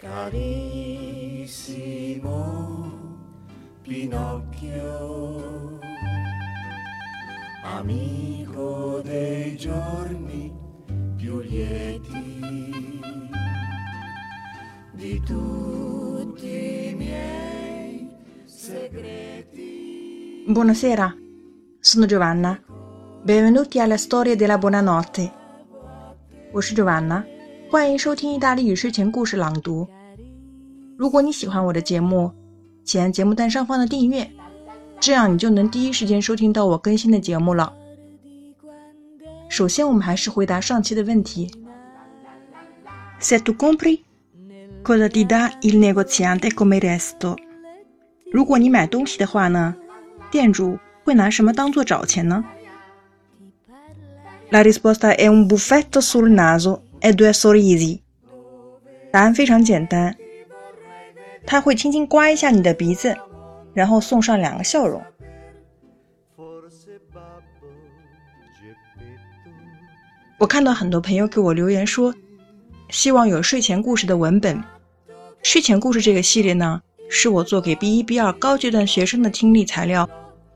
Carissimo Pinocchio, amico dei giorni più lieti di tutti i miei segreti. Buonasera, sono Giovanna. Benvenuti alla storia della buonanotte. 我是 Giovanna，欢迎收听意大利语睡前故事朗读。如果你喜欢我的节目，请按节目单上方的订阅，这样你就能第一时间收听到我更新的节目了。首先，我们还是回答上期的问题。Se tu compri, cosa ti dà il negoziante come resto？如果你买东西的话呢，店主会拿什么当做找钱呢？La risposta è un buffetto sul naso e due sorrisi。答案非常简单，他会轻轻刮一下你的鼻子，然后送上两个笑容。我看到很多朋友给我留言说，希望有睡前故事的文本。睡前故事这个系列呢，是我做给 B 一 B 二高阶段学生的听力材料。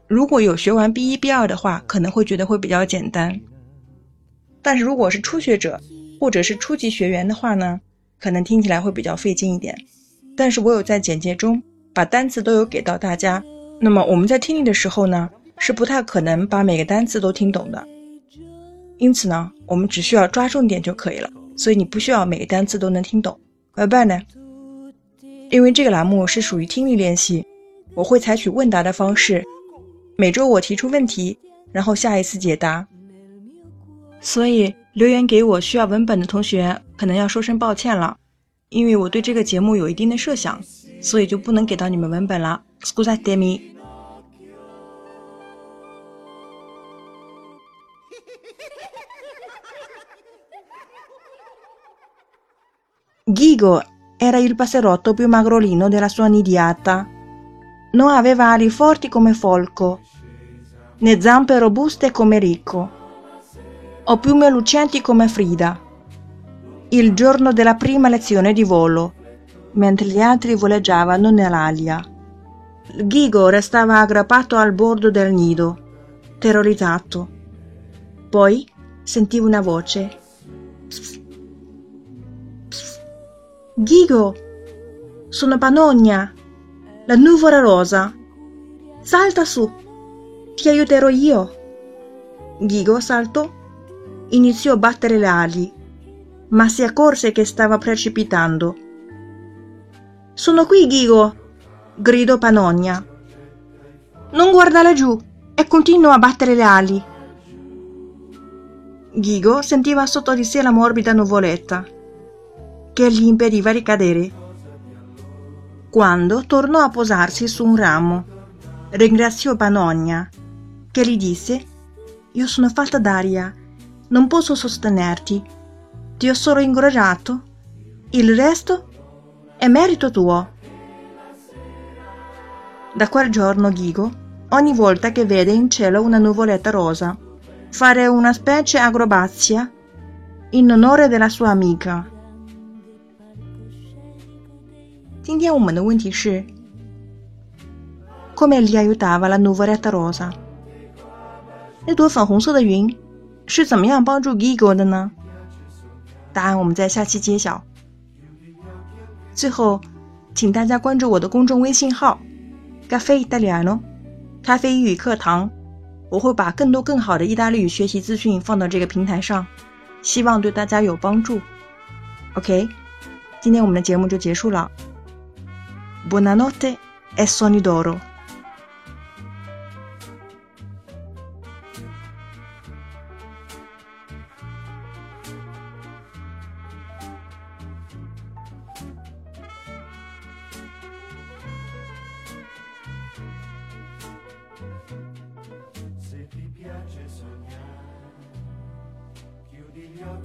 如果有学完 B 一 B 二的话，可能会觉得会比较简单。但是如果是初学者或者是初级学员的话呢，可能听起来会比较费劲一点。但是我有在简介中把单词都有给到大家。那么我们在听力的时候呢，是不太可能把每个单词都听懂的。因此呢，我们只需要抓重点就可以了。所以你不需要每个单词都能听懂。怎么办呢？因为这个栏目是属于听力练习，我会采取问答的方式，每周我提出问题，然后下一次解答。所以留言给我需要文本的同学，可能要说声抱歉了，因为我对这个节目有一定的设想，所以就不能给到你们文本了。Scusatemi。Gigo era il passerotto più magrolino della sua nidiata. Non aveva ali forti come Folco, né zampe robuste come Ricco o piume lucenti come Frida. Il giorno della prima lezione di volo, mentre gli altri voleggiavano nell'alia. Ghigo restava aggrappato al bordo del nido, terrorizzato. Poi sentì una voce. Ghigo, sono Panogna, la nuvola rosa. Salta su, ti aiuterò io. Ghigo saltò iniziò a battere le ali, ma si accorse che stava precipitando. Sono qui, Ghigo! gridò Panogna. Non guarda laggiù e continua a battere le ali. Ghigo sentiva sotto di sé la morbida nuvoletta che gli impediva di cadere. Quando tornò a posarsi su un ramo, ringraziò Panogna, che gli disse: Io sono fatta d'aria non posso sostenerti. Ti ho solo incoraggiato. Il resto è merito tuo. Da quel giorno Ghigo, ogni volta che vede in cielo una nuvoletta rosa, fare una specie agrobazia in onore della sua amica. 今天我们的问题是：Come gli aiutava la nuvoletta rosa？那朵粉红色的云 是怎么样帮助 Gigo 的呢？答案我们在下期揭晓。最后，请大家关注我的公众微信号 “Cafe Italiano” 咖啡英语课堂，我会把更多更好的意大利语学习资讯放到这个平台上，希望对大家有帮助。OK，今天我们的节目就结束了。Buonanotte e sonidoro。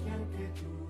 Can't get tú.